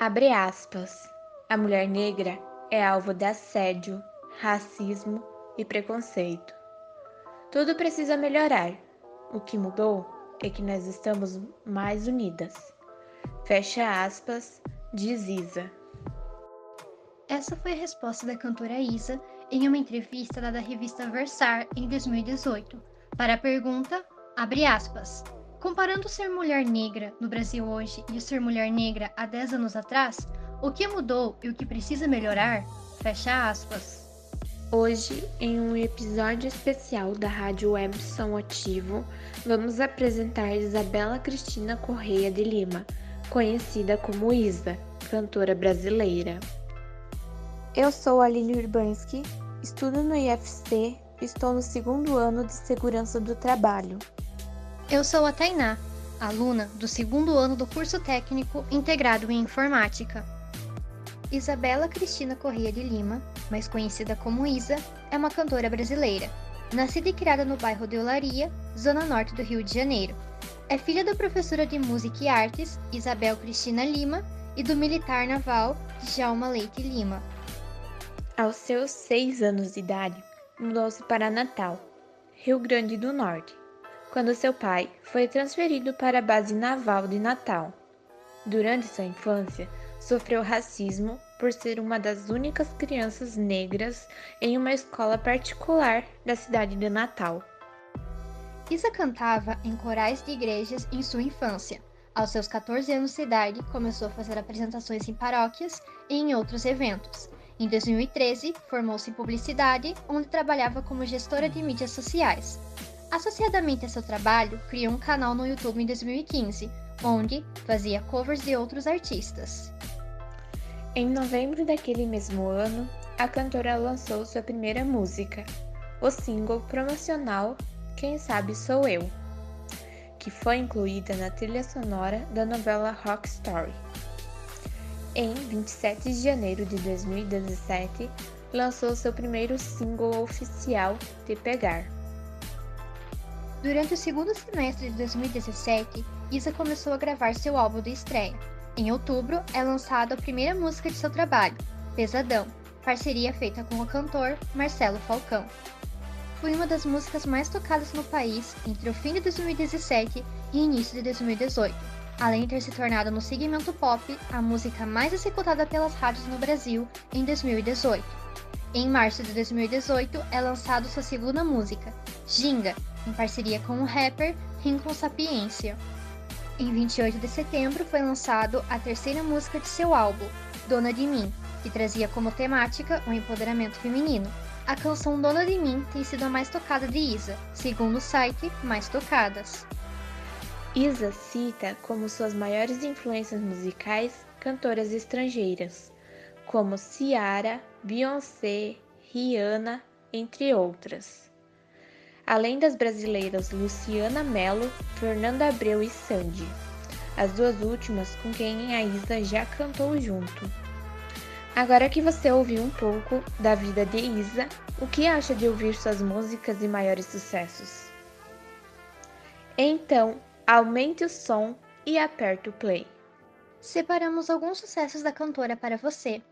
Abre aspas. A mulher negra é alvo de assédio, racismo e preconceito. Tudo precisa melhorar. O que mudou é que nós estamos mais unidas. Fecha aspas, diz Isa. Essa foi a resposta da cantora Isa em uma entrevista à revista Versar em 2018. Para a pergunta, abre aspas. Comparando ser mulher negra no Brasil hoje e ser mulher negra há 10 anos atrás, o que mudou e o que precisa melhorar? Fecha aspas. Hoje, em um episódio especial da Rádio Web Som Ativo, vamos apresentar Isabela Cristina Correia de Lima, conhecida como Isa, cantora brasileira. Eu sou a Lili Urbanski, estudo no IFC, estou no segundo ano de Segurança do Trabalho. Eu sou a Tainá, aluna do segundo ano do curso técnico integrado em Informática. Isabela Cristina Corrêa de Lima, mais conhecida como Isa, é uma cantora brasileira. Nascida e criada no bairro de Olaria, zona norte do Rio de Janeiro. É filha da professora de Música e Artes, Isabel Cristina Lima, e do militar naval, Djalma Leite Lima. Aos seus seis anos de idade, mudou-se para Natal, Rio Grande do Norte, quando seu pai foi transferido para a base naval de Natal. Durante sua infância, sofreu racismo por ser uma das únicas crianças negras em uma escola particular da cidade de Natal. Isa cantava em corais de igrejas em sua infância. Aos seus 14 anos de idade, começou a fazer apresentações em paróquias e em outros eventos. Em 2013, formou-se em publicidade, onde trabalhava como gestora de mídias sociais. Associadamente a seu trabalho, criou um canal no YouTube em 2015, onde fazia covers de outros artistas. Em novembro daquele mesmo ano, a cantora lançou sua primeira música, o single promocional Quem Sabe Sou Eu, que foi incluída na trilha sonora da novela Rock Story. Em 27 de janeiro de 2017, lançou seu primeiro single oficial, Te Pegar. Durante o segundo semestre de 2017, Isa começou a gravar seu álbum de estreia. Em outubro, é lançada a primeira música de seu trabalho, Pesadão, parceria feita com o cantor Marcelo Falcão. Foi uma das músicas mais tocadas no país entre o fim de 2017 e início de 2018, além de ter se tornado no segmento pop a música mais executada pelas rádios no Brasil em 2018. Em março de 2018 é lançado sua segunda música, Ginga, em parceria com o rapper Rincon Sapiência. Em 28 de setembro foi lançado a terceira música de seu álbum, Dona de Mim, que trazia como temática o empoderamento feminino. A canção Dona de Mim tem sido a mais tocada de Isa, segundo o site Mais Tocadas. Isa cita como suas maiores influências musicais cantoras estrangeiras, como Ciara, Beyoncé, Rihanna, entre outras além das brasileiras Luciana Mello, Fernanda Abreu e Sandy, as duas últimas com quem a Isa já cantou junto. Agora que você ouviu um pouco da vida de Isa, o que acha de ouvir suas músicas e maiores sucessos? Então, aumente o som e aperte o play. Separamos alguns sucessos da cantora para você